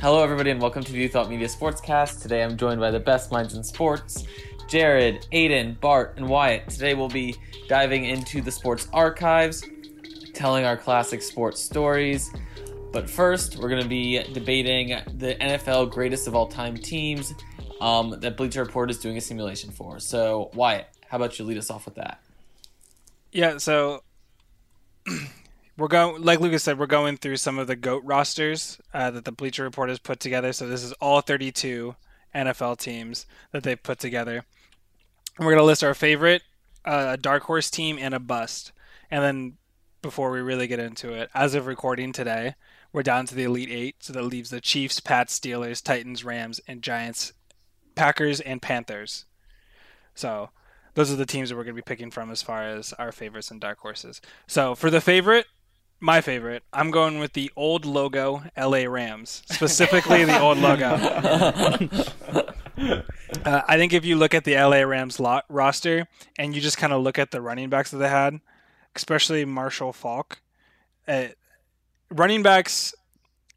Hello, everybody, and welcome to the Thought Media Sportscast. Today I'm joined by the best minds in sports Jared, Aiden, Bart, and Wyatt. Today we'll be diving into the sports archives, telling our classic sports stories. But first, we're going to be debating the NFL greatest of all time teams um, that Bleacher Report is doing a simulation for. So, Wyatt, how about you lead us off with that? Yeah, so we're going, like Lucas said, we're going through some of the GOAT rosters uh, that the Bleacher Report has put together. So this is all 32 NFL teams that they've put together. And we're going to list our favorite, uh, a dark horse team, and a bust. And then before we really get into it, as of recording today, we're down to the Elite Eight. So that leaves the Chiefs, Pats, Steelers, Titans, Rams, and Giants, Packers, and Panthers. So those are the teams that we're going to be picking from as far as our favorites and dark horses. So for the favorite, my favorite, I'm going with the old logo LA Rams, specifically the old logo. uh, I think if you look at the LA Rams lot roster and you just kind of look at the running backs that they had, especially Marshall Faulk, uh, running backs.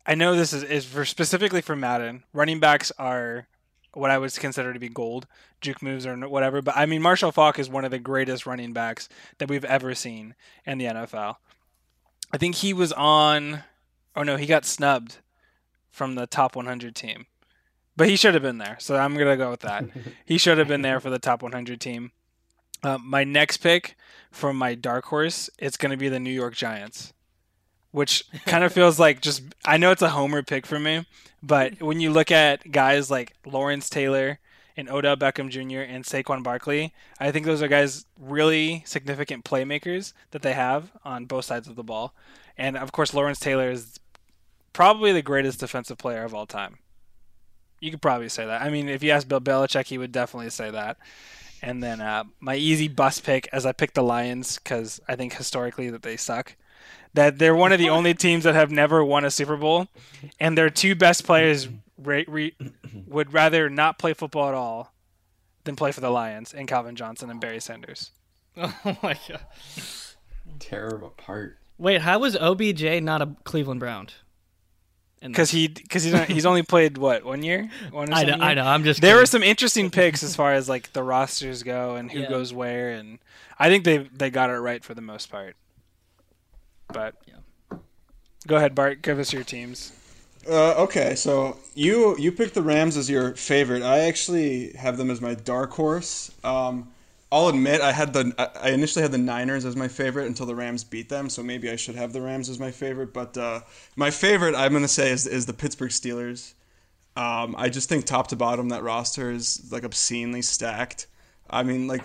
I know this is, is for specifically for Madden. Running backs are what I would consider to be gold, juke moves or whatever. But I mean, Marshall Faulk is one of the greatest running backs that we've ever seen in the NFL. I think he was on. Oh no, he got snubbed from the top 100 team, but he should have been there. So I'm gonna go with that. he should have been there for the top 100 team. Uh, my next pick from my dark horse, it's gonna be the New York Giants, which kind of feels like just. I know it's a homer pick for me, but when you look at guys like Lawrence Taylor and Odell Beckham Jr. and Saquon Barkley, I think those are guys really significant playmakers that they have on both sides of the ball. And of course, Lawrence Taylor is probably the greatest defensive player of all time. You could probably say that. I mean, if you ask Bill Belichick, he would definitely say that. And then uh, my easy bust pick, as I picked the Lions because I think historically that they suck. That they're one of the only teams that have never won a Super Bowl, and their two best players re- re- would rather not play football at all than play for the Lions and Calvin Johnson and Barry Sanders. Oh my god! Tear them apart. Wait, how was OBJ not a Cleveland Brown? Because he because he's he's only played what one year. One I know, year? I know. I'm just. There kidding. were some interesting picks as far as like the rosters go and who Yeah. goes where, and I think they they got it right for the most part. But Yeah. go ahead, Bart. Give us your teams. Uh, okay, so you you picked the Rams as your favorite. I actually have them as my dark horse. Um, I'll admit I had the I- initially had the Niners as my favorite until the Rams beat them, so maybe I should have the Rams as my favorite. But uh, my favorite I'm gonna say is is the Pittsburgh Steelers. Um, I just think top to bottom that roster is like obscenely stacked. I mean, like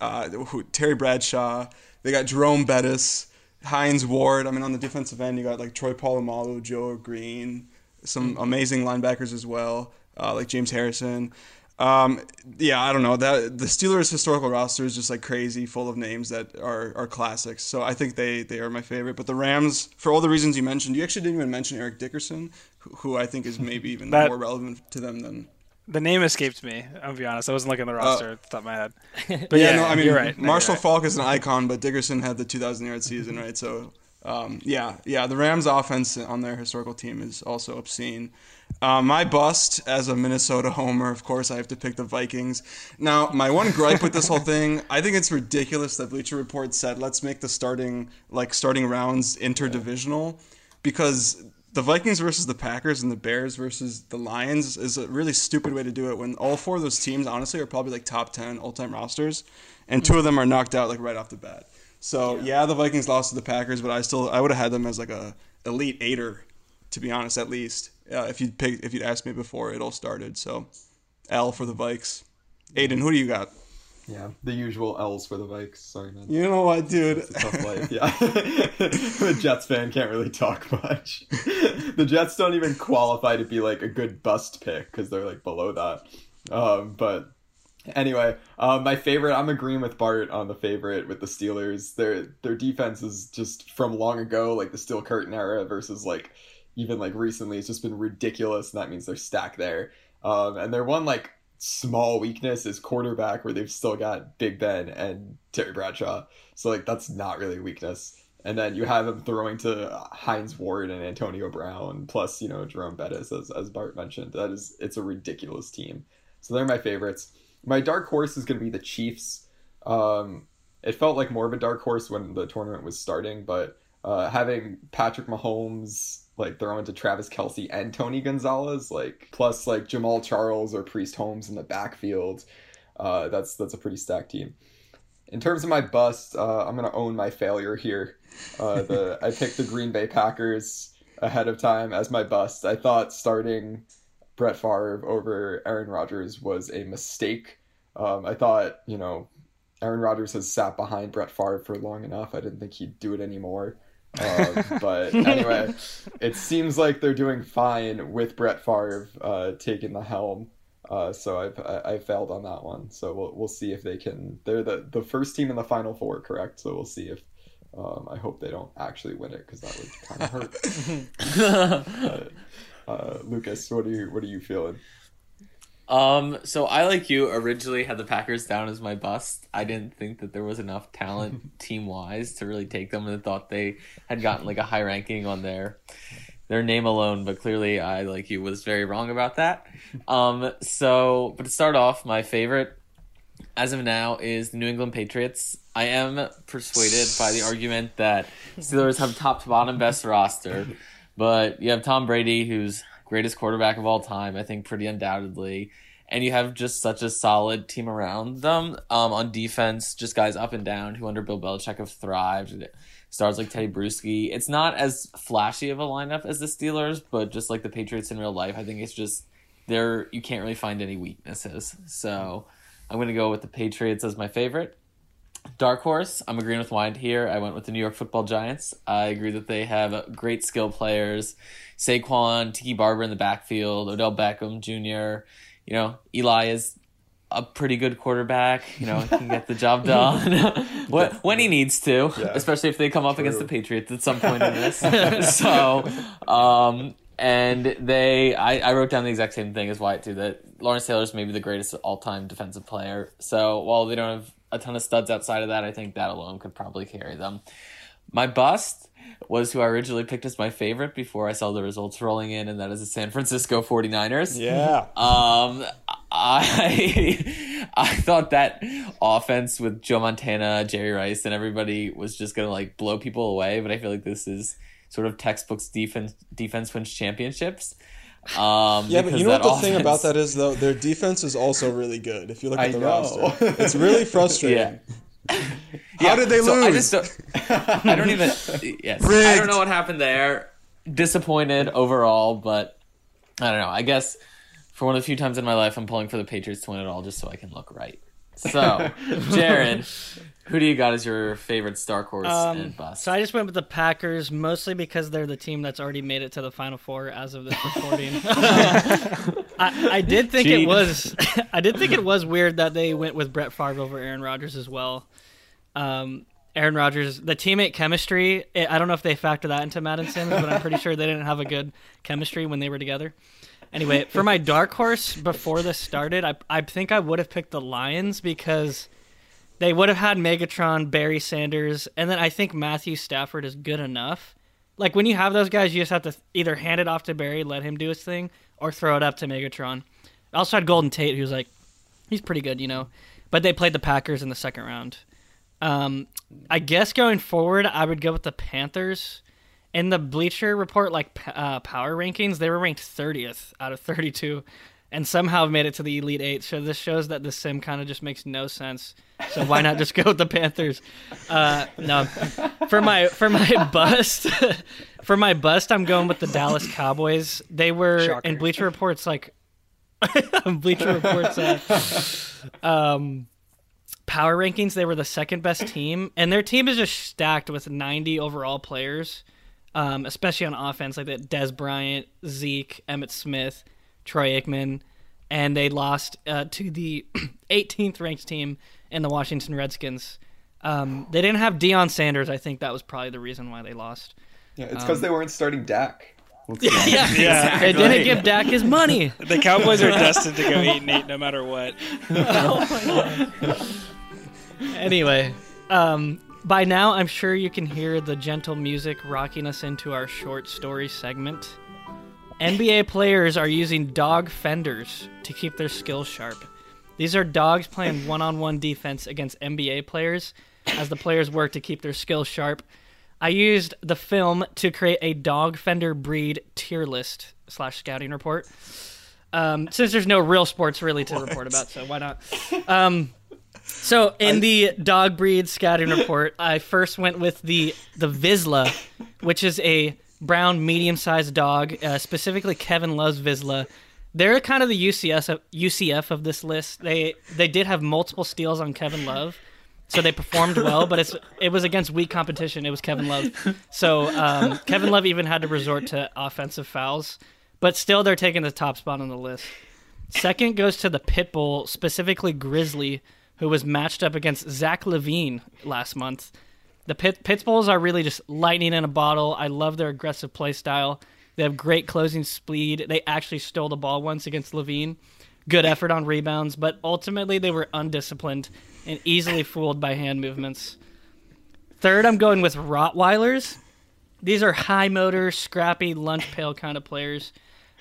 uh, Terry Bradshaw. They got Jerome Bettis, Hines Ward. I mean, on the defensive end, you got like Troy Polamalu, Joe Greene, some amazing linebackers as well, uh, like James Harrison. Um, yeah, I don't know that the Steelers' historical roster is just like crazy, full of names that are, are classics. So I think they they are my favorite. But the Rams, for all the reasons you mentioned, you actually didn't even mention Eric Dickerson, who, who I think is maybe even That- more relevant to them than The name escaped me. I'll be honest. I wasn't looking at the roster at the top of my head. But But yeah, yeah, no, I mean, you're right. No, Marshall you're right. Faulk is an icon, but Dickerson had the 2,000 yard season, right? So, um, yeah, yeah, the Rams' offense on their historical team is also obscene. Uh, my bust as a Minnesota homer, of course, I have to pick the Vikings. Now, my one gripe with this whole thing, I think it's ridiculous that Bleacher Report said let's make the starting like starting rounds interdivisional because the Vikings versus the Packers and the Bears versus the Lions is a really stupid way to do it when all four of those teams honestly are probably like top 10 all-time rosters and two of them are knocked out like right off the bat. So, yeah, the Vikings lost to the Packers, but I still I would have had them as like a elite eighter to be honest at least. Uh, if you'd pick if you'd asked me before it all started. So, L for the Vikes. Aiden, who do you got? Yeah, the usual L's for the Vikes. Sorry, man. You know what, dude? It's a tough life. Yeah, the Jets fan can't really talk much. the Jets don't even qualify to be like a good bust pick because they're like below that. Um, but anyway, uh, my favorite. I'm agreeing with Bart on the favorite with the Steelers. Their their defense is just from long ago, like the Steel Curtain era, versus like even like recently. It's just been ridiculous, and that means they're stacked there. Um, and their one like small weakness is quarterback, where they've still got Big Ben and Terry Bradshaw. So like that's not really a weakness. and then you have him throwing to Hines Ward and Antonio Brown, plus you know Jerome Bettis, as as Bart mentioned. That is, it's a ridiculous team. So they're my favorites. My dark horse is going to be the Chiefs. Um, it felt like more of a dark horse when the tournament was starting, but uh, having Patrick Mahomes like throw into Travis Kelce and Tony Gonzalez, like plus like Jamaal Charles or Priest Holmes in the backfield, uh, that's that's a pretty stacked team. In terms of my bust, uh, I'm gonna own my failure here. Uh, the I picked the Green Bay Packers ahead of time as my bust. I thought starting Brett Favre over Aaron Rodgers was a mistake. Um, I thought you know Aaron Rodgers has sat behind Brett Favre for long enough. I didn't think he'd do it anymore. Uh, but anyway, it seems like they're doing fine with Brett Favre uh, taking the helm. Uh, so I've I, I failed on that one. So we'll we'll see if they can. They're the the first team in the final four, correct? So we'll see if. Um, I hope they don't actually win it because that would kind of hurt. uh, Lucas, what are you what are you feeling? Um, so I like you originally had the Packers down as my bust. I didn't think that there was enough talent team wise to really take them and thought they had gotten like a high ranking on their their name alone, but clearly I like you was very wrong about that. Um, so but to start off, my favorite as of now is the New England Patriots. I am persuaded by the argument that Steelers have top to bottom best roster, but you have Tom Brady who's greatest quarterback of all time, I think pretty undoubtedly. And you have just such a solid team around them. Um, on defense, just guys up and down who under Bill Belichick have thrived. Stars like Teddy Bruschi. It's not as flashy of a lineup as the Steelers, but just like the Patriots in real life, I think it's just there. You can't really find any weaknesses. So I'm going to go with the Patriots as my favorite. Dark horse, I'm agreeing with Wind here. I went with the New York Football Giants. I agree that they have great skill players. Saquon, Tiki Barber in the backfield, Odell Beckham Jr. You know, Eli is a pretty good quarterback. You know, he can get the job done when, when he needs to, Yeah. especially if they come up against the Patriots at some point in this. so, um, and they, I, I wrote down the exact same thing as Wyatt too. That Lawrence Taylor is maybe the greatest all-time defensive player. So while they don't have a ton of studs outside of that, I think that alone could probably carry them. My bust was who I originally picked as my favorite before I saw the results rolling in, and that is the San Francisco 49ers. Yeah. Um, I I thought that offense with Joe Montana, Jerry Rice, and everybody was just gonna like blow people away. But I feel like this is sort of textbooks defense defense wins championships. Um, Yeah, but you know what that the thing about that is though, their defense is also really good. If you look at I the know. roster, it's really frustrating. Yeah. How Yeah, did they so I lose? just don't, I don't even. Yes, I don't know what happened there. Disappointed overall, but I don't know. I guess for one of the few times in my life, I'm pulling for the Patriots to win it all, just so I can look right. So, Jared, who do you got as your favorite Star Horse Um, and bust? so I just went with the Packers mostly because they're the team that's already made it to the Final Four as of this recording. I, I did think Gene. it was I did think it was weird that they went with Brett Favre over Aaron Rodgers as well. Um, Aaron Rodgers, the teammate chemistry. eh, I don't know if they factor that into Madden Sims, but I'm pretty sure they didn't have a good chemistry when they were together. Anyway, for my dark horse before this started, I I think I would have picked the Lions because they would have had Megatron, Barry Sanders, and then I think Matthew Stafford is good enough. Like when you have those guys, you just have to either hand it off to Barry, let him do his thing, or throw it up to Megatron. I also had Golden Tate, who's like, he's pretty good, you know. But they played the Packers in the second round. Um, I guess going forward, I would go with the Panthers. In the Bleacher Report, like uh, power rankings, they were ranked 30th out of 32, and somehow made it to the Elite Eight. So this shows that the sim kind of just makes no sense. So why not just go with the Panthers? Uh, no, for my for my bust, for my bust, I'm going with the Dallas Cowboys. They were Shocker. in Bleacher Reports like Bleacher Reports. Uh, um, power rankings, they were the second best team, and their team is just stacked with 90 overall players, um, especially on offense, like that Dez Bryant, Zeke, Emmitt Smith, Troy Aikman, and they lost uh, to the 18th ranked team in the Washington Redskins. Um, they didn't have Deion Sanders. I think that was probably the reason why they lost. Yeah, it's because they weren't starting Dak. Let's Yeah, honest. Yeah, they didn't give Dak his money. The Cowboys are destined to go eight and eight no matter what. anyway, um, by now, I'm sure you can hear the gentle music rocking us into our short story segment. NBA players are using dog fenders to keep their skills sharp. These are dogs playing one on one defense against NBA players as the players work to keep their skills sharp. I used the film to create a dog fender breed tier list slash scouting report. Um, since there's no real sports really to report about, so why not? Um, so in the dog breed scouting report, I first went with the the Vizsla, which is a brown medium sized dog. Uh, specifically, Kevin loves Vizsla. They're kind of the UCS of, UCF of this list. They they did have multiple steals on Kevin Love, so they performed well. But it's it was against weak competition. It was Kevin Love, so um, Kevin Love even had to resort to offensive fouls. But still, they're taking the top spot on the list. Second goes to the Pitbull, specifically Grizzly, who was matched up against Zach LaVine last month. The Pit Pitbulls are really just lightning in a bottle. I love their aggressive play style. They have great closing speed. They actually stole the ball once against LaVine. Good effort on rebounds, but ultimately they were undisciplined and easily fooled by hand movements. Third, I'm going with Rottweilers. These are high motor, scrappy, lunch pail kind of players,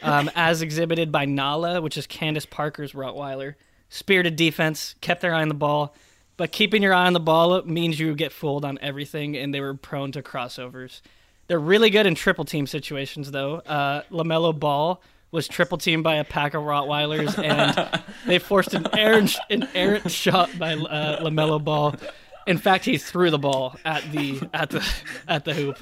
um, as exhibited by Nala, which is Candace Parker's Rottweiler. Spirited defense, kept their eye on the ball, but keeping your eye on the ball means you get fooled on everything, and they were prone to crossovers. They're really good in triple team situations, though. Uh, LaMelo Ball was triple teamed by a pack of Rottweilers, and they forced an errant, an errant shot by uh, LaMelo Ball. In fact, he threw the ball at the at the at the hoop.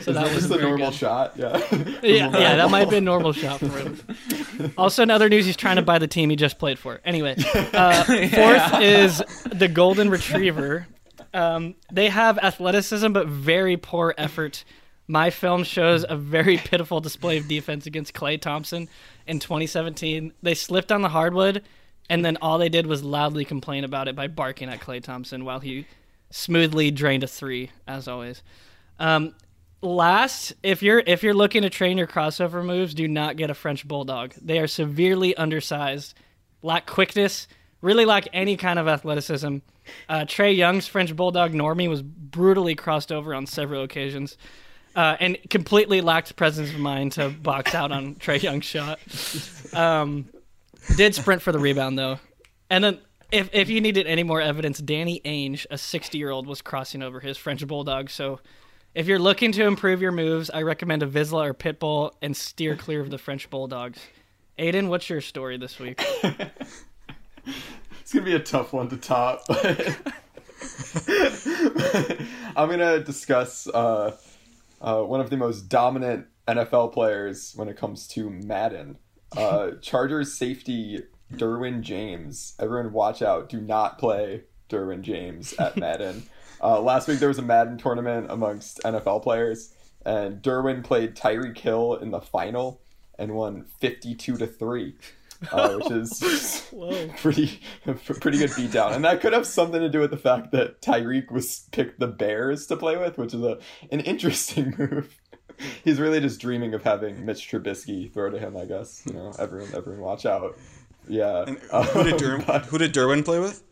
So that was the normal good. shot. Yeah. Yeah, yeah, that might be a normal shot for him. Also, in other news, he's trying to buy the team he just played for. Anyway, uh, fourth is the Golden Retriever. Um, they have athleticism, but very poor effort. My film shows a very pitiful display of defense against Klay Thompson in 2017. They slipped on the hardwood, and then all they did was loudly complain about it by barking at Klay Thompson while he smoothly drained a three, as always. Um, last, if you're if you're looking to train your crossover moves, do not get a French bulldog. They are severely undersized, lack quickness, really lack any kind of athleticism. Uh, Trae Young's French bulldog Normie was brutally crossed over on several occasions. Uh, and completely lacked presence of mind to box out on Trae Young's shot. Um, did sprint for the rebound though, and then if if you needed any more evidence, Danny Ainge, a 60 year old, was crossing over his French bulldog. So if you're looking to improve your moves, I recommend a Vizsla or Pitbull and steer clear of the French bulldogs. Aiden, what's your story this week? It's gonna be a tough one to top. I'm gonna discuss uh, uh, one of the most dominant NFL players when it comes to Madden. Uh, Chargers safety Derwin James. Everyone, watch out! Do not play Derwin James at Madden. uh, last week there was a Madden tournament amongst NFL players, and Derwin played Tyreek Hill in the final and won 52 to three. Uh, which is pretty pretty good beatdown, and that could have something to do with the fact that Tyreek was picked the Bears to play with, which is a an interesting move. He's really just dreaming of having Mitch Trubisky throw to him. I guess you know everyone everyone watch out. Yeah, And who did Um, Derwin, but- who did Derwin play with?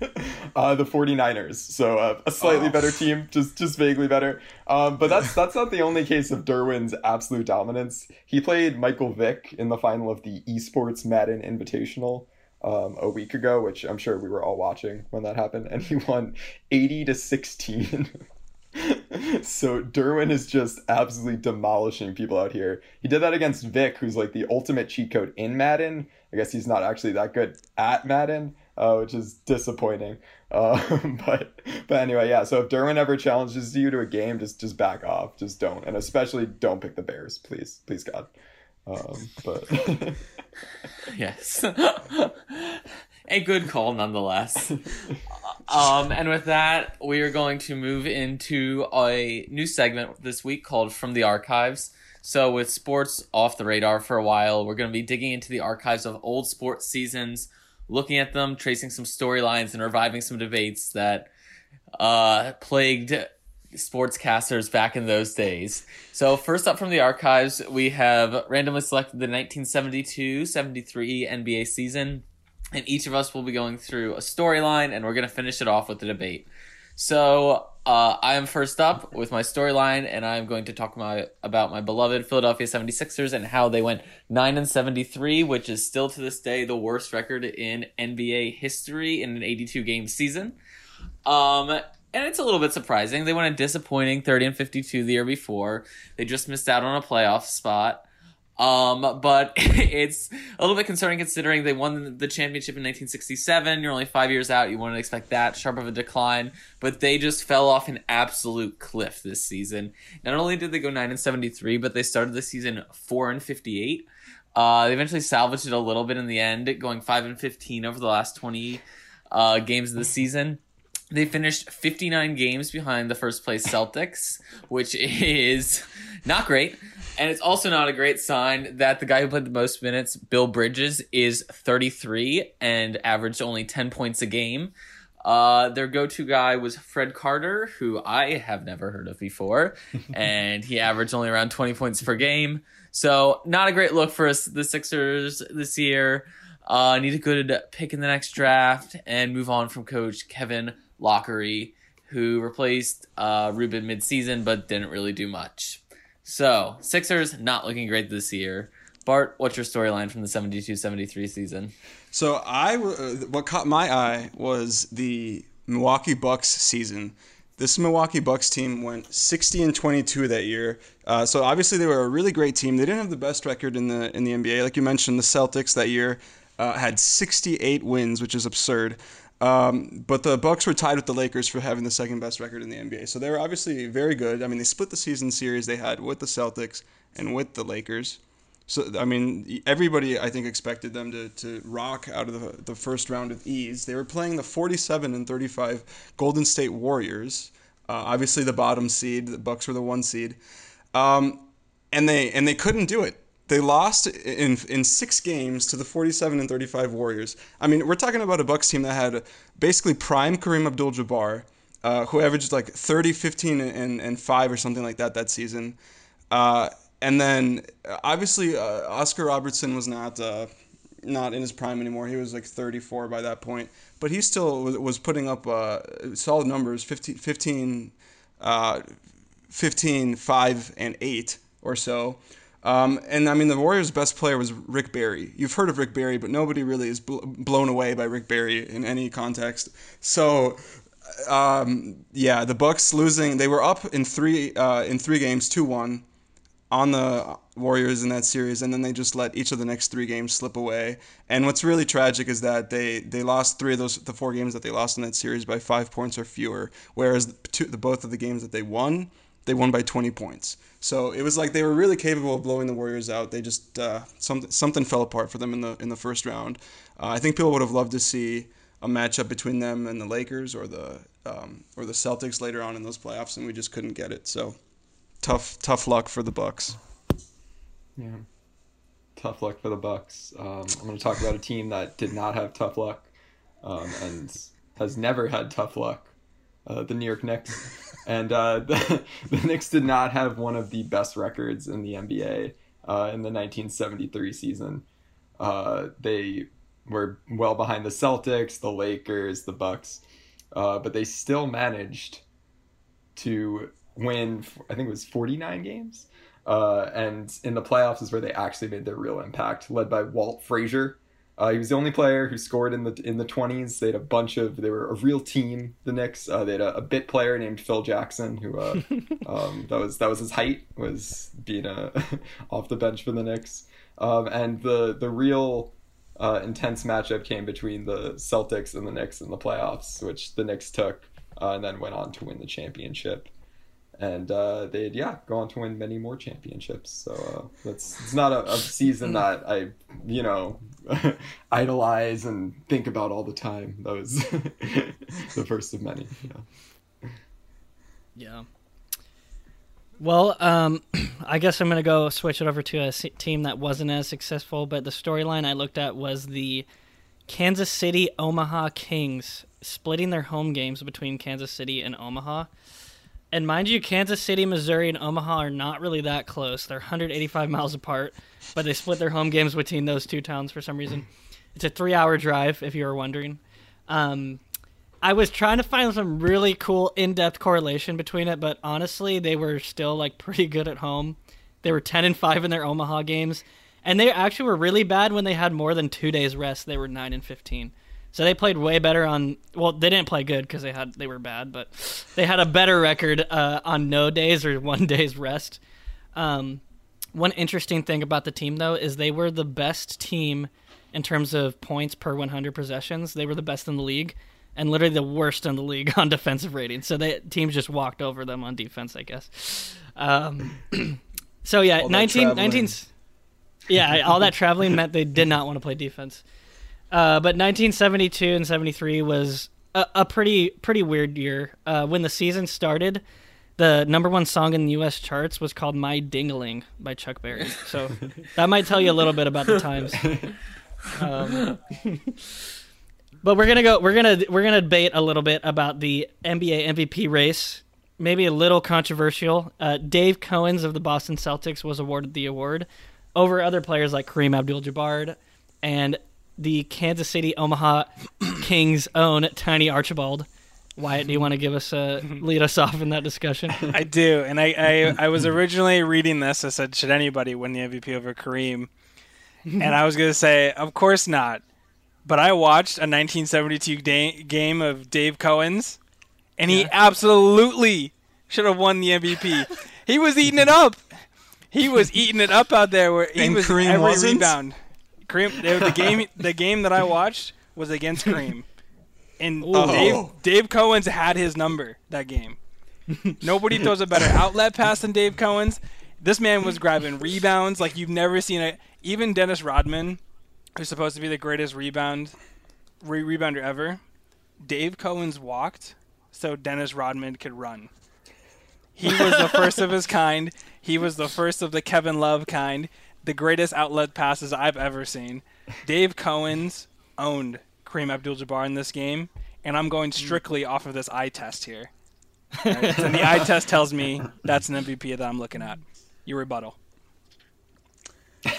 uh, the 49ers. So uh, a slightly Oh. better team, just just vaguely better. Um, but that's that's not the only case of Derwin's absolute dominance. He played Michael Vick in the final of the Esports Madden Invitational um, a week ago, which I'm sure we were all watching when that happened, and he won 80 to 16. So Derwin is just absolutely demolishing people out here. He did that against Vick, who's like the ultimate cheat code in Madden. I guess he's not actually that good at Madden, uh, which is disappointing. Um, but but anyway, yeah. So if Derwin ever challenges you to a game, just just back off. Just don't, and especially don't pick the Bears, please, please God. Um, but Yes. a good call nonetheless. Um, and with that, we are going to move into a new segment this week called From the Archives. So, with sports off the radar for a while, we're going to be digging into the archives of old sports seasons, looking at them, tracing some storylines, and reviving some debates that uh, plagued sportscasters back in those days. So, first up from the archives, we have randomly selected the 1972 73 NBA season, and each of us will be going through a storyline, and we're going to finish it off with a debate. So uh, I am first up with my storyline, and I'm going to talk my, about my beloved Philadelphia 76ers and how they went 9 and 73, which is still to this day the worst record in NBA history in an 82 game season. Um, and it's a little bit surprising. They went a disappointing 30 and 52 the year before. They just missed out on a playoff spot. Um, but it's a little bit concerning considering they won the championship in 1967. You're only five years out. You wouldn't expect that sharp of a decline, but they just fell off an absolute cliff this season. Not only did they go 9 and 73, but they started the season 4 and 58. Uh, they eventually salvaged it a little bit in the end, going 5 and 15 over the last 20 uh, games of the season. They finished 59 games behind the first place Celtics, which is not great. And it's also not a great sign that the guy who played the most minutes, Bill Bridges, is 33 and averaged only 10 points a game. Uh, their go-to guy was Fred Carter, who I have never heard of before, and he averaged only around 20 points per game. So not a great look for us, the Sixers this year. Uh, need a good pick in the next draft and move on from coach Kevin Loughery, who replaced uh, Rubin midseason but didn't really do much. So, Sixers not looking great this year. Bart, what's your storyline from the 72-73 season? So I, uh, what caught my eye was the Milwaukee Bucks season. This Milwaukee Bucks team went 60 and 22 that year. Uh, so obviously they were a really great team. They didn't have the best record in the in the NBA, like you mentioned. The Celtics that year uh, had 68 wins, which is absurd. Um, but the Bucks were tied with the Lakers for having the second best record in the NBA. So they were obviously very good. I mean, they split the season series they had with the Celtics and with the Lakers. So I mean, everybody I think expected them to, to rock out of the, the first round with ease. They were playing the 47 and 35 Golden State Warriors. Uh, obviously, the bottom seed. The Bucks were the one seed, um, and they and they couldn't do it they lost in in six games to the 47 and 35 Warriors. I mean, we're talking about a Bucks team that had basically prime Kareem Abdul-Jabbar, uh, who averaged like 30, 15, and, and 5 or something like that that season. Uh, and then obviously uh, Oscar Robertson was not uh, not in his prime anymore. He was like 34 by that point, but he still was, putting up uh, solid numbers 15, 15, uh, 15, 5, and 8 or so. Um, and I mean, the Warriors' best player was Rick Barry. You've heard of Rick Barry, but nobody really is bl- blown away by Rick Barry in any context. So, um, yeah, the Bucks losing. They were up in three uh, in three games, two one, on the Warriors in that series, and then they just let each of the next three games slip away. And what's really tragic is that they they lost three of those the four games that they lost in that series by five points or fewer, whereas two, the both of the games that they won they won by 20 points. So it was like they were really capable of blowing the Warriors out. They just uh, something something fell apart for them in the in the first round. Uh, I think people would have loved to see a matchup between them and the Lakers or the um, or the Celtics later on in those playoffs, and we just couldn't get it. So tough tough luck for the Bucks. Yeah, tough luck for the Bucks. Um, I'm going to talk about a team that did not have tough luck um, and has never had tough luck. Uh, the New York Knicks. And uh, the, the Knicks did not have one of the best records in the NBA uh, in the 1973 season. Uh, they were well behind the Celtics, the Lakers, the Bucks, uh, but they still managed to win. I think it was 49 games. Uh, and in the playoffs is where they actually made their real impact, led by Walt Frazier, uh, he was the only player who scored in the in the twenties. They had a bunch of. They were a real team. The Knicks. Uh, they had a, a, bit player named Phil Jackson, who uh, um, that was that was his height was being a, off the bench for the Knicks. Um, and the the real uh, intense matchup came between the Celtics and the Knicks in the playoffs, which the Knicks took uh, and then went on to win the championship and uh, they'd yeah go on to win many more championships. So uh, that's it's not a, a, season that I you know idolize and think about all the time. That was the first of many. Yeah. yeah. Well, um, I guess I'm gonna go switch it over to a team that wasn't as successful, but the storyline I looked at was the Kansas City Omaha Kings splitting their home games between Kansas City and Omaha. And mind you, Kansas City, Missouri, and Omaha are not really that close. They're 185 miles apart, but they split their home games between those two towns for some reason. It's a three-hour drive, if you were wondering. Um, I was trying to find some really cool in-depth correlation between it, but honestly, they were still like pretty good at home. They were 10 and 5 in their Omaha games, and they actually were really bad when they had more than 2 days rest. They were 9 and 15. So they played way better on well, they didn't play good cuz they had they were bad, but they had a better record uh, on no days or one day's rest. Um, one interesting thing about the team though is they were the best team in terms of points per 100 possessions. They were the best in the league and literally the worst in the league on defensive rating. So the teams just walked over them on defense, I guess. Um, so yeah, All 19, traveling. 19 yeah, all that traveling meant they did not want to play defense. Uh, but 1972 and 73 was a, a pretty pretty weird year. Uh, when the season started, the number one song in the U.S. charts was called "My Dingaling" by Chuck Berry. So that might tell you a little bit about the times. Um, but we're gonna go. We're gonna we're gonna debate a little bit about the NBA MVP race. Maybe a little controversial. Uh, Dave Cowens of the Boston Celtics was awarded the award over other players like Kareem Abdul-Jabbar and the Kansas City Omaha Kings' own Tiny Archibald. Wyatt, do you want to give us uh, a lead us off in that discussion? I do, and I, I I was originally reading this. I said, should anybody win the MVP over Kareem? And I was gonna say, of course not. But I watched a 1972 da- game of Dave Cowens, and he absolutely should have won the MVP. he was eating it up. He was eating it up out there. Where he And was Kareem every wasn't? rebound. Kareem, the, the game, the game that I watched was against Kareem, and Oh. Dave Dave Cowens had his number that game. Nobody throws a better outlet pass than Dave Cowens. This man was grabbing rebounds like you've never seen it. Even Dennis Rodman, who's supposed to be the greatest rebound re- rebounder ever, Dave Cowens walked so Dennis Rodman could run. He was the first of his kind. He was the first of the Kevin Love kind. The greatest outlet passes I've ever seen. Dave Cowens owned Kareem Abdul-Jabbar in this game, and I'm going strictly off of this eye test here. Alright, and the eye test tells me that's an MVP that I'm looking at. Your rebuttal.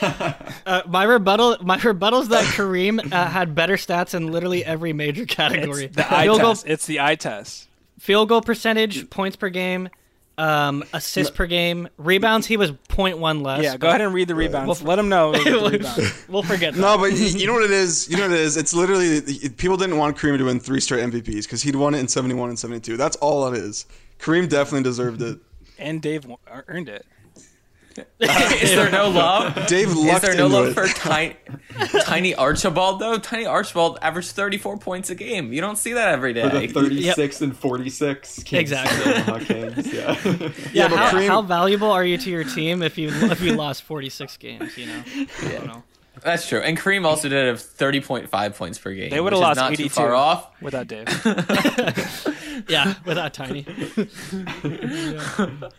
Uh, my rebuttal, my rebuttal is that Kareem uh, had better stats in literally every major category. It's the eye field goal, test. It's the eye test. field goal percentage, points per game, um, assists per game, rebounds. He was 0.1 less. Yeah, go ahead and read the rebounds. Let him know. We'll forget. That. No, but y- you know what it is. You know what it is. It's literally people didn't want Kareem to win three straight MVPs because he'd won it in '71 and '72. That's all it is. Kareem definitely deserved it. And Dave earned it. Is there no love? Dave Is lucked there no into love it. for tiny, tiny Archibald though? Tiny Archibald averaged 34 points a game. You don't see that every day. For the day. 36 and 46 Kings. Exactly. Omaha Kings, yeah. yeah, but how, Kareem- how valuable are you to your team if you if you lost 46 games? You know. I don't know. That's true. And Kareem also did have 30.5 points per game. They would which have is lost not 82 too far off. without Dave. Yeah, without Tiny.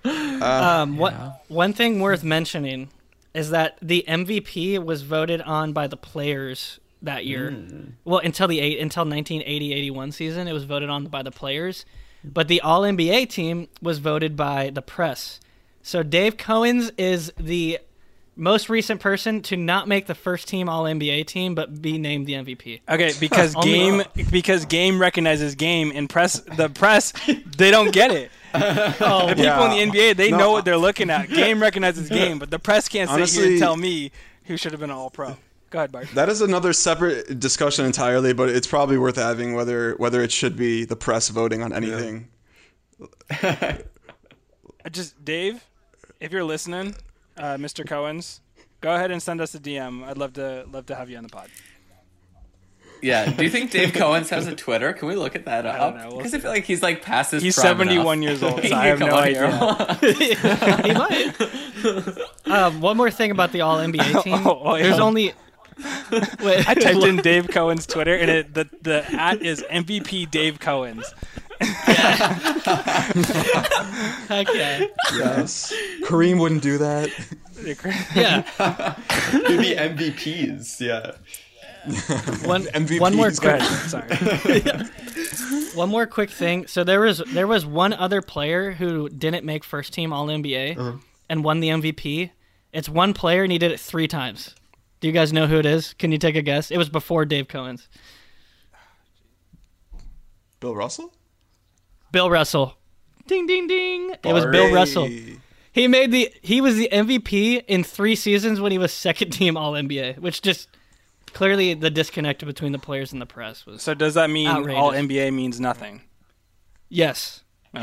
Uh, um, what one thing worth mentioning is that the MVP was voted on by the players that year. Well, until the eight until 1980-81 season, it was voted on by the players, but the All NBA team was voted by the press. So Dave Cowens is the most recent person to not make the first team All NBA team, but be named the MVP. Okay, because Only- game because game recognizes game and press the press they don't get it. Oh, The people Yeah. in the NBA they No, know what they're looking at. Game recognizes game, but the press can't sit here and tell me who should have been all pro. Go ahead, Bart. that is another separate discussion entirely, but it's probably worth having whether whether it should be the press voting on anything. I Just Dave, if you're listening, uh, Mr. Cowens, go ahead and send us a DM. I'd love to love to have you on the pod. Yeah. Do you think Dave Cowens has a Twitter? Can we look at that up? don't know. We'll Because I feel like he's like past his He's prime 71 enough. years old, so I have no idea. he might. um, one more thing about the All NBA team. Oh, oh, yeah. There's only. Wait, I typed in Dave Cowens Twitter, and it, the the at is MVP Dave Cowens. Heck yeah. Yes, Kareem wouldn't do that. Yeah. They'd be MVPs, yeah. One, MVP. one more Go quick, ahead. Sorry. one more quick thing. So there was there was one other player who didn't make first team All NBA uh-huh. and won the MVP. It's one player and he did it three times. Do you guys know who it is? Can you take a guess? It was before Dave Cowens. Bill Russell. Bill Russell. Ding ding ding. It was Bill Russell. He made the he was the MVP in 3 seasons when he was second team all NBA, which just clearly the disconnect between the players and the press was So does that mean Outrageous. all NBA means nothing? Yes.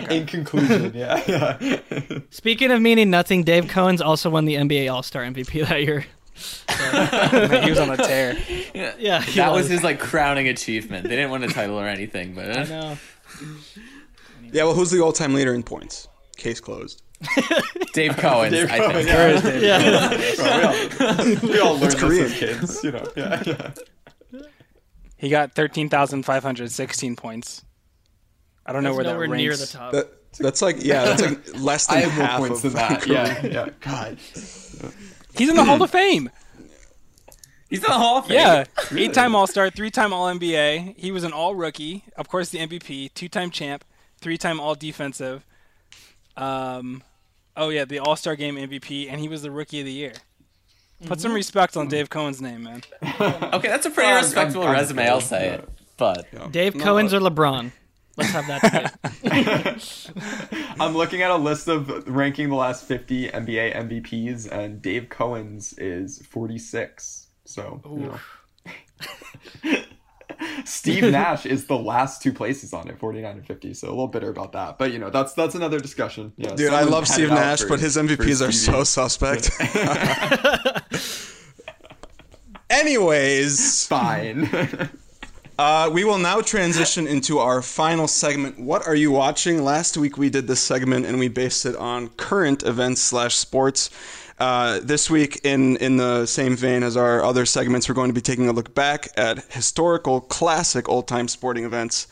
In conclusion, yeah, yeah. Speaking of meaning nothing, Dave Cowens also won the NBA All-Star MVP that year. he was on a tear. Yeah, he That was his like crowning achievement. They didn't win a title or anything, but I know. Yeah, well, who's the all-time leader in points? Case closed. Dave Cohen, Dave I Cohen, think. yeah. Yeah. we all, we all learned Korean. this as kids, you know. Yeah, yeah. He got thirteen thousand five hundred sixteen points. I don't know That's where that nowhere ranks. near the top. That, that's like yeah, that's like less than I have half more points of than that. Yeah, yeah. God. He's in the Hall of Fame. He's in the Hall of Fame. Yeah, eight-time All-Star, three-time All-NBA. He was an All-Rookie, of course, the MVP, two-time champ, three-time All-Defensive. Um, oh yeah, the All-Star Game MVP, and he was the Rookie of the Year. Put some respect on Dave Cowens name, man. Okay, that's a pretty I'm- respectable I'm- I'm resume. cool. I'll say it. But Dave No, Cowens or LeBron. Let's have that. I'm looking at a list of ranking the last 50 NBA MVPs, and Dave Cowens is 46. So, you know. Steve Nash is the last two places on it, 49 and 50. So a little bitter about that, but you know that's that's another discussion. Yeah, Dude, I love Steve Nash, for- but his MVPs are so suspect. Anyways, fine. uh, we will now transition into our final segment. What are you watching? Last week we did this segment and we based it on current events slash sports. Uh, this week, in in the same vein as our other segments, we're going to be taking a look back at historical, classic, old time sporting events.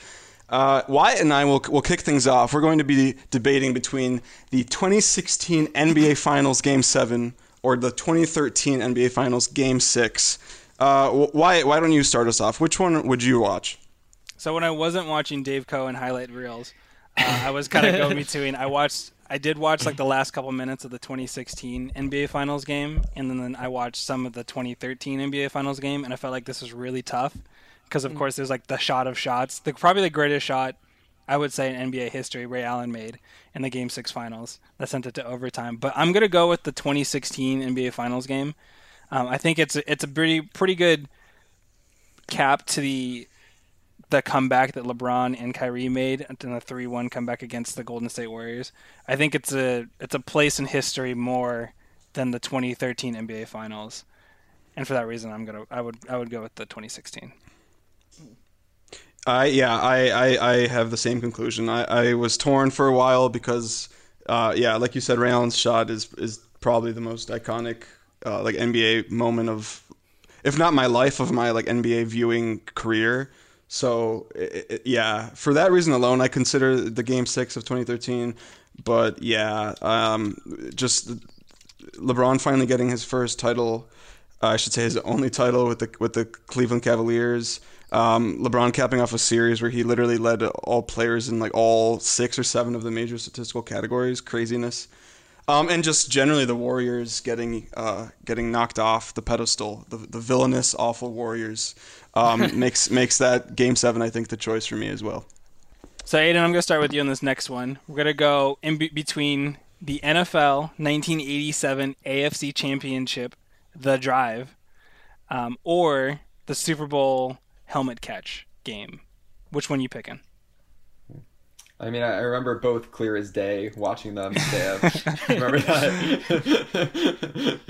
Uh, Wyatt and I will will kick things off. We're going to be debating between the 2016 NBA Finals Game Seven or the 2013 NBA Finals Game Six. Uh, Wyatt, why don't you start us off? Which one would you watch? So when I wasn't watching Dave Cohen highlight reels, uh, I was kind of go between. I watched, I did watch like the last couple minutes of the 2016 NBA Finals game, and then I watched some of the 2013 NBA Finals game, and I felt like this was really tough because of course there's like the shot of shots, the probably the greatest shot I would say in NBA history Ray Allen made in the Game Six Finals that sent it to overtime. But I'm gonna go with the 2016 NBA Finals game. Um, I think it's a, it's a pretty pretty good cap to the the comeback that LeBron and Kyrie made in the three one comeback against the Golden State Warriors. I think it's a it's a place in history more than the 2013 NBA Finals, and for that reason, I'm gonna I would I would go with the 2016. I yeah, I, I, I have the same conclusion. I, I was torn for a while because, uh, yeah, like you said, Ray Allen's shot is is probably the most iconic uh, like NBA moment of, if not my life, of my like NBA viewing career. So it, it- yeah, for that reason alone, I consider the Game Six of 2013. But yeah, um, just LeBron finally getting his first title. Uh, I should say his only title with the with the Cleveland Cavaliers. Um, LeBron capping off a series where he literally led all players in like all six or seven of the major statistical categories. Craziness. Um, and just generally the Warriors getting uh, getting knocked off the pedestal, the, the villainous, awful Warriors, um, makes makes that Game Seven, I think, the choice for me as well. So Aiden, I'm gonna start with you on this next one. We're gonna go in be- between the NFL 1987 AFC Championship, The Drive, um, or the Super Bowl helmet catch game. Which one you picking? I mean, I remember both clear as day watching them. Remember that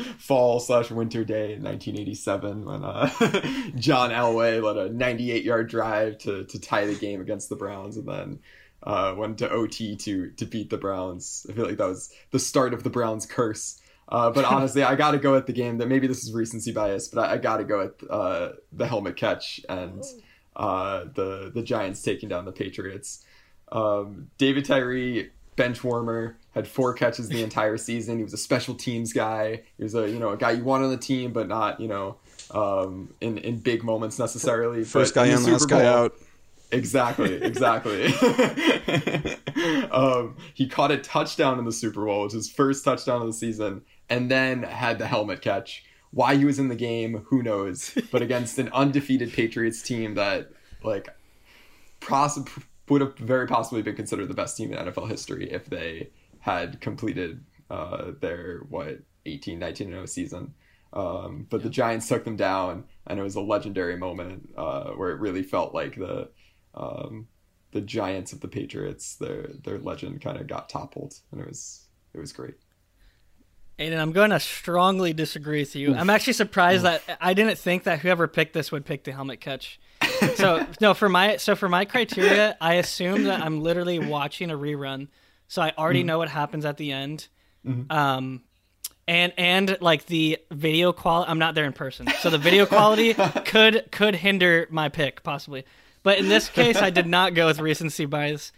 fall slash winter day in 1987 when uh, John Elway led a 98 yard drive to, to tie the game against the Browns and then uh, went to OT to to beat the Browns. I feel like that was the start of the Browns curse. Uh, but honestly, I got to go at the game that maybe this is recency bias, but I, I got to go at uh, the helmet catch and uh, the the Giants taking down the Patriots. Um, David Tyree, bench warmer, had four catches the entire season. He was a special teams guy. He was a you know a guy you want on the team, but not you know um, in in big moments necessarily. First But guy in last Super guy out. Exactly, exactly. um, he caught a touchdown in the Super Bowl, which is his first touchdown of the season, and then had the helmet catch. Why he was in the game, who knows? But against an undefeated Patriots team that, like, poss- would have very possibly been considered the best team in NFL history if they had completed uh, their what 18, 19 0 season. Um, but the Giants took them down, and it was a legendary moment uh, where it really felt like the um, the Giants of the Patriots, their their legend kind of got toppled, and it was it was great. Aiden, I'm going to strongly disagree with you. I'm actually surprised that I didn't think that whoever picked this would pick the helmet catch. So no, for my so for my criteria, I assume that I'm literally watching a rerun, so I already mm-hmm. know what happens at the end. Mm-hmm. Um, and and like the video quality, I'm not there in person, so the video quality could could hinder my pick possibly. But in this case, I did not go with recency bias.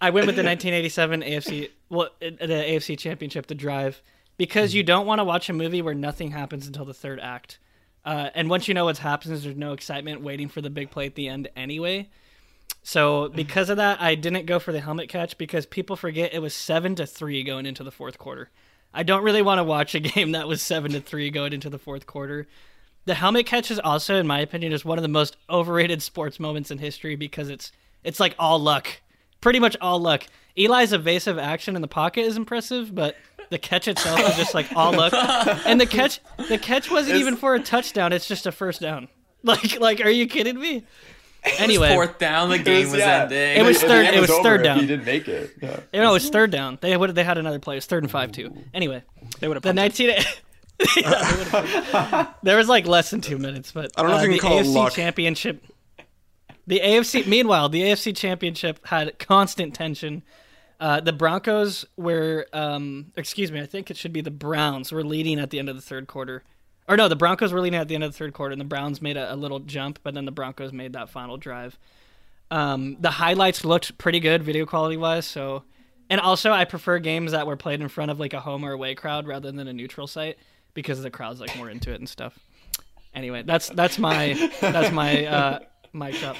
I went with the 1987 AFC, well, the AFC Championship, The Drive, because you mm-hmm. don't want to watch a movie where nothing happens until the third act. Uh, and once you know what's happening, there's no excitement waiting for the big play at the end anyway. So because of that, I didn't go for the helmet catch because people forget it was seven to three going into the fourth quarter. I don't really want to watch a game that was seven to three going into the fourth quarter. The helmet catch is also, in my opinion, is one of the most overrated sports moments in history because it's it's like all luck, pretty much all luck. Eli's evasive action in the pocket is impressive, but the catch itself is just like all luck. And the catch, the catch wasn't even for a touchdown; it's just a first down. Like, like, are you kidding me? Anyway, Fourth down, the game was yeah. ending. It was The third- game it was over third down. He didn't make it. Yeah. You know, it was third down. They would they had another play. It was third and five too. Anyway, They would have the nineteen. Yeah, there was like less than two minutes, but I don't know if uh, you the can call it AFC luck. championship. The AFC. Meanwhile, the AFC championship had constant tension. Uh, the Broncos were, um, excuse me, I think it should be the Browns were leading at the end of the third quarter, or no, the Broncos were leading at the end of the third quarter, and the Browns made a, a little jump, but then the Broncos made that final drive. Um, the highlights looked pretty good video quality wise, so and also I prefer games that were played in front of like a home or away crowd rather than a neutral site because the crowd's like more into it and stuff. Anyway, that's that's my that's my uh mic up.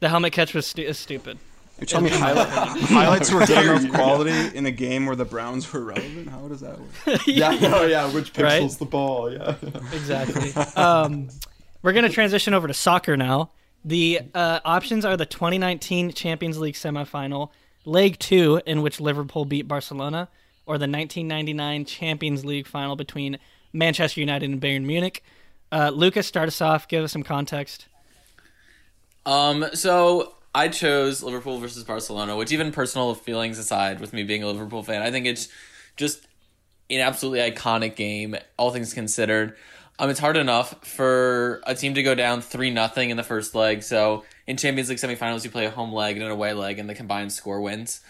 The helmet catch was stu- is stupid. You tell me highlight, highlights were good enough quality in a game where the Browns were relevant. How does that work? Yeah, no, yeah. Which pixels Right? the ball? Yeah. Exactly. um, we're gonna transition over to soccer now. The uh, options are the 2019 Champions League semifinal, leg two, in which Liverpool beat Barcelona, or the 1999 Champions League final between Manchester United and Bayern Munich. Uh, Lucas, start us off. Give us some context. Um, so I chose Liverpool versus Barcelona, which even personal feelings aside, with me being a Liverpool fan, I think it's just an absolutely iconic game, all things considered. Um, it's hard enough for a team to go down three nothing in the first leg. So in Champions League semifinals, you play a home leg and an away leg, and the combined score wins.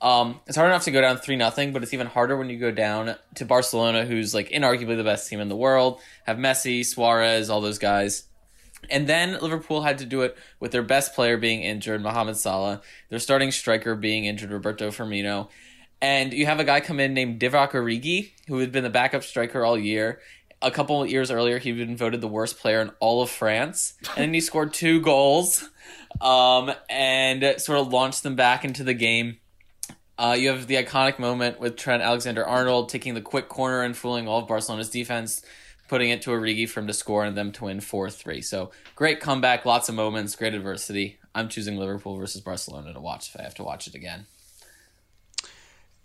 Um, it's hard enough to go down three nothing, but it's even harder when you go down to Barcelona, who's like inarguably the best team in the world. Have Messi, Suarez, all those guys. And then Liverpool had to do it with their best player being injured, Mohamed Salah, their starting striker being injured, Roberto Firmino. And you have a guy come in named Divock Origi, who had been the backup striker all year. A couple of years earlier, he'd been voted the worst player in all of France. And then he scored two goals um, and sort of launched them back into the game. Uh, you have the iconic moment with Trent Alexander Arnold taking the quick corner and fooling all of Barcelona's defense, putting it to Origi for him to score and them to win 4 3. So great comeback, lots of moments, great adversity. I'm choosing Liverpool versus Barcelona to watch if I have to watch it again.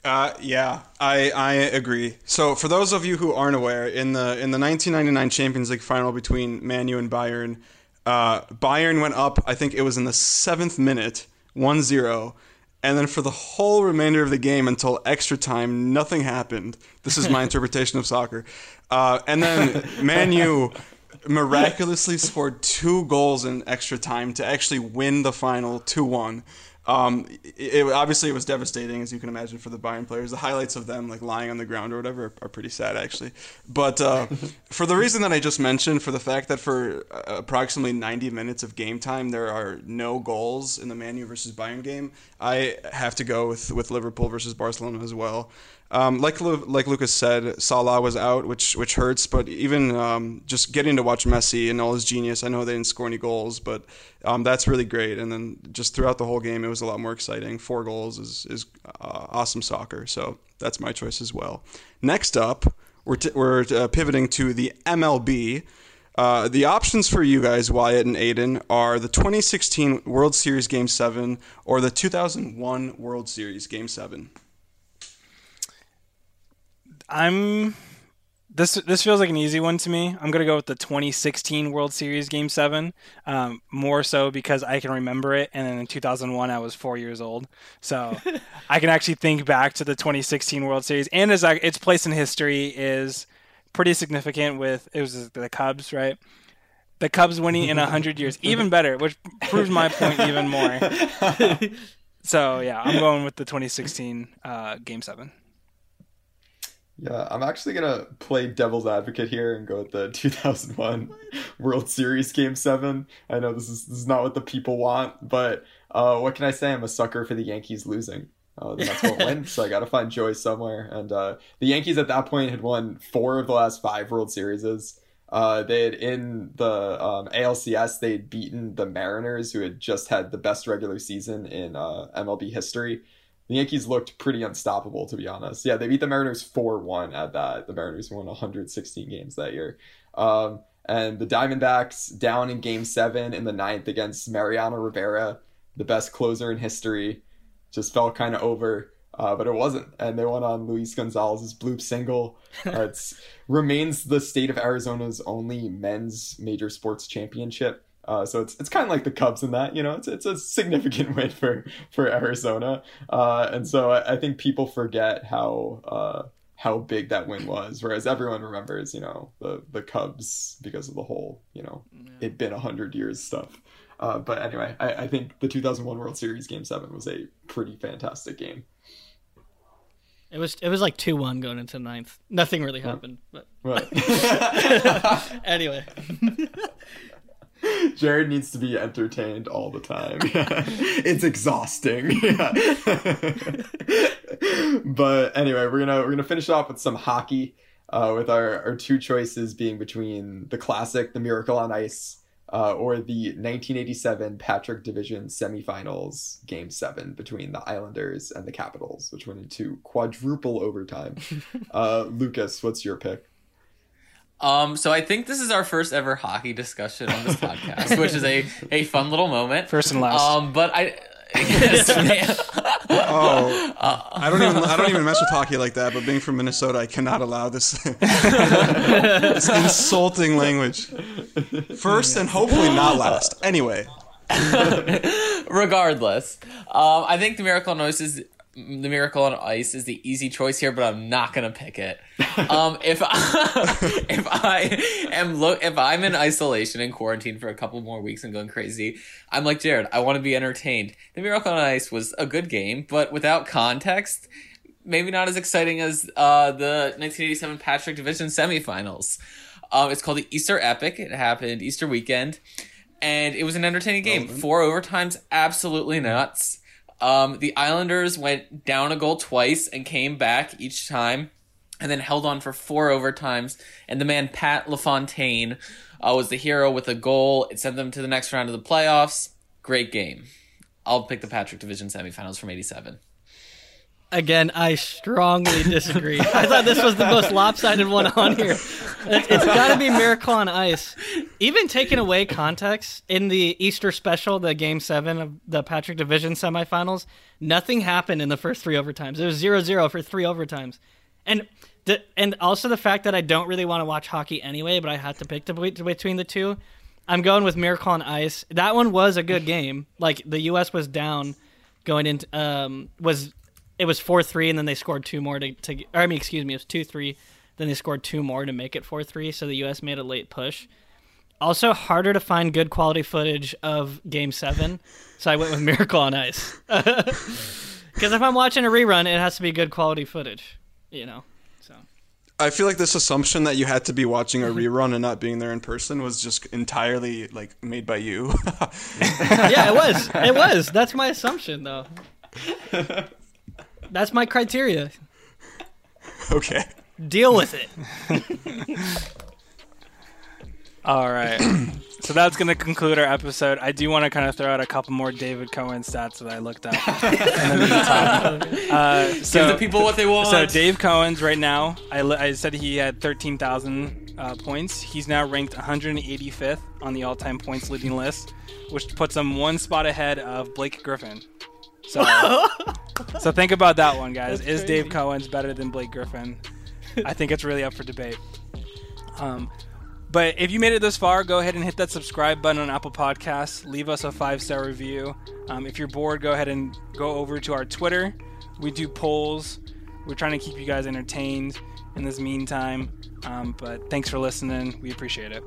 Uh, yeah, I I agree. So for those of you who aren't aware, in the in the 1999 Champions League final between Man U and Bayern, uh, Bayern went up. I think it was in the seventh minute, 1-0. And then for the whole remainder of the game until extra time, nothing happened. This is my interpretation of soccer. Uh, and then Man U miraculously scored two goals in extra time to actually win the final 2 1. Um, it, it- obviously, it was devastating, as you can imagine, for the Bayern players. The highlights of them, like lying on the ground or whatever, are, are pretty sad, actually. But uh, for the reason that I just mentioned, for the fact that for uh, approximately 90 minutes of game time, there are no goals in the Man U versus Bayern game, I have to go with, with Liverpool versus Barcelona as well. Um, like like Lucas said, Salah was out, which which hurts. But even um, just getting to watch Messi and all his genius, I know they didn't score any goals, but um, that's really great. And then just throughout the whole game, it was a lot more exciting. Four goals is is uh, awesome soccer. So that's my choice as well. Next up, we're t- we're uh, pivoting to the MLB. Uh, the options for you guys, Wyatt and Aiden, are the 2016 World Series Game 7 or the 2001 World Series Game 7. I'm this this feels like an easy one to me. I'm gonna go with the 2016 World Series Game Seven, um, more so because I can remember it, and then in 2001 I was four years old, so I can actually think back to the 2016 World Series, and as I, its place in history is pretty significant. With it was the Cubs, right? The Cubs winning in hundred years, even better, which proves my point even more. so yeah, I'm going with the 2016 uh, Game Seven. Yeah, I'm actually gonna play devil's advocate here and go with the 2001 World Series Game Seven. I know this is this is not what the people want, but uh, what can I say? I'm a sucker for the Yankees losing. Uh, the Mets won't win, so I got to find joy somewhere. And uh, the Yankees at that point had won four of the last five World Series. Uh, they had in the um, ALCS they had beaten the Mariners, who had just had the best regular season in uh, MLB history the Yankees looked pretty unstoppable, to be honest. Yeah, they beat the Mariners 4 1 at that. The Mariners won 116 games that year. Um, and the Diamondbacks down in game seven in the ninth against Mariano Rivera, the best closer in history, just felt kind of over. Uh, but it wasn't, and they won on Luis Gonzalez's bloop single. Uh, it remains the state of Arizona's only men's major sports championship. Uh, so it's it's kind of like the Cubs in that, you know, it's it's a significant win for for Arizona, uh, and so I, I, think people forget how uh, how big that win was, whereas everyone remembers, you know, the the Cubs because of the whole, you know, yeah. it been a hundred years stuff. Uh, but anyway, I, I think the 2001 World Series Game Seven was a pretty fantastic game. It was it was like two one going into ninth. Nothing really happened, but right. anyway. Jared needs to be entertained all the time. it's exhausting. but anyway, we're gonna we're gonna finish off with some hockey. Uh, with our, our two choices being between the classic, the Miracle on Ice, uh, or the 1987 Patrick Division semifinals game seven between the Islanders and the Capitals, which went into quadruple overtime. Uh, Lucas, what's your pick? Um, so I think this is our first ever hockey discussion on this podcast, which is a, a fun little moment. First and last. Um, but I. oh, uh, I don't even I don't even mess with hockey like that. But being from Minnesota, I cannot allow this, this insulting language. First and hopefully not last. Anyway, regardless, um, I think the Miracle on Ice is the Miracle on Ice is the easy choice here, but I'm not gonna pick it. Um, if I, if I am look if I'm in isolation and quarantine for a couple more weeks and going crazy, I'm like Jared. I want to be entertained. The Miracle on Ice was a good game, but without context, maybe not as exciting as uh, the 1987 Patrick Division semifinals. Um, it's called the Easter Epic. It happened Easter weekend, and it was an entertaining game. Four overtimes, absolutely nuts. Um, the Islanders went down a goal twice and came back each time, and then held on for four overtimes. And the man Pat LaFontaine uh, was the hero with a goal. It sent them to the next round of the playoffs. Great game. I'll pick the Patrick Division semifinals from '87. Again, I strongly disagree. I thought this was the most lopsided one on here. It, has got to be Miracle on Ice. Even taking away context, in the Easter special, the Game 7 of the Patrick Division semifinals, nothing happened in the first three overtimes. It was 0 0 for three overtimes. And the, and also the fact that I don't really want to watch hockey anyway, but I had to pick the, between the two. I'm going with Miracle on Ice. That one was a good game. Like, the U.S. was down going into, um, was it was four three, and then they scored two more to, to I mean, excuse me, it was two three. Then they scored two more to make it four three. So the U.S. made a late push. Also, harder to find good quality footage of Game Seven, so I went with Miracle on Ice. Because if I'm watching a rerun, it has to be good quality footage, you know. So I feel like this assumption that you had to be watching a rerun and not being there in person was just entirely like made by you. yeah, it was. It was. That's my assumption, though. That's my criteria. Okay. Deal with it. All right. so that's going to conclude our episode. I do want to kind of throw out a couple more David Cowens stats that I looked up in the meantime. Uh, so, Give the people what they want. So Dave Cowens right now, I, I said he had 13,000 uh, points. He's now ranked 185th on the all-time points leading list, which puts him one spot ahead of Blake Griffin. So, so think about that one, guys. That's Is Dave. Cowens better than Blake Griffin? I think it's really up for debate. Um, but if you made it this far, go ahead and hit that subscribe button on Apple Podcasts. Leave us a five star review. Um, if you're bored, go ahead and go over to our Twitter. We do polls. We're trying to keep you guys entertained in this meantime. Um, but thanks for listening. We appreciate it.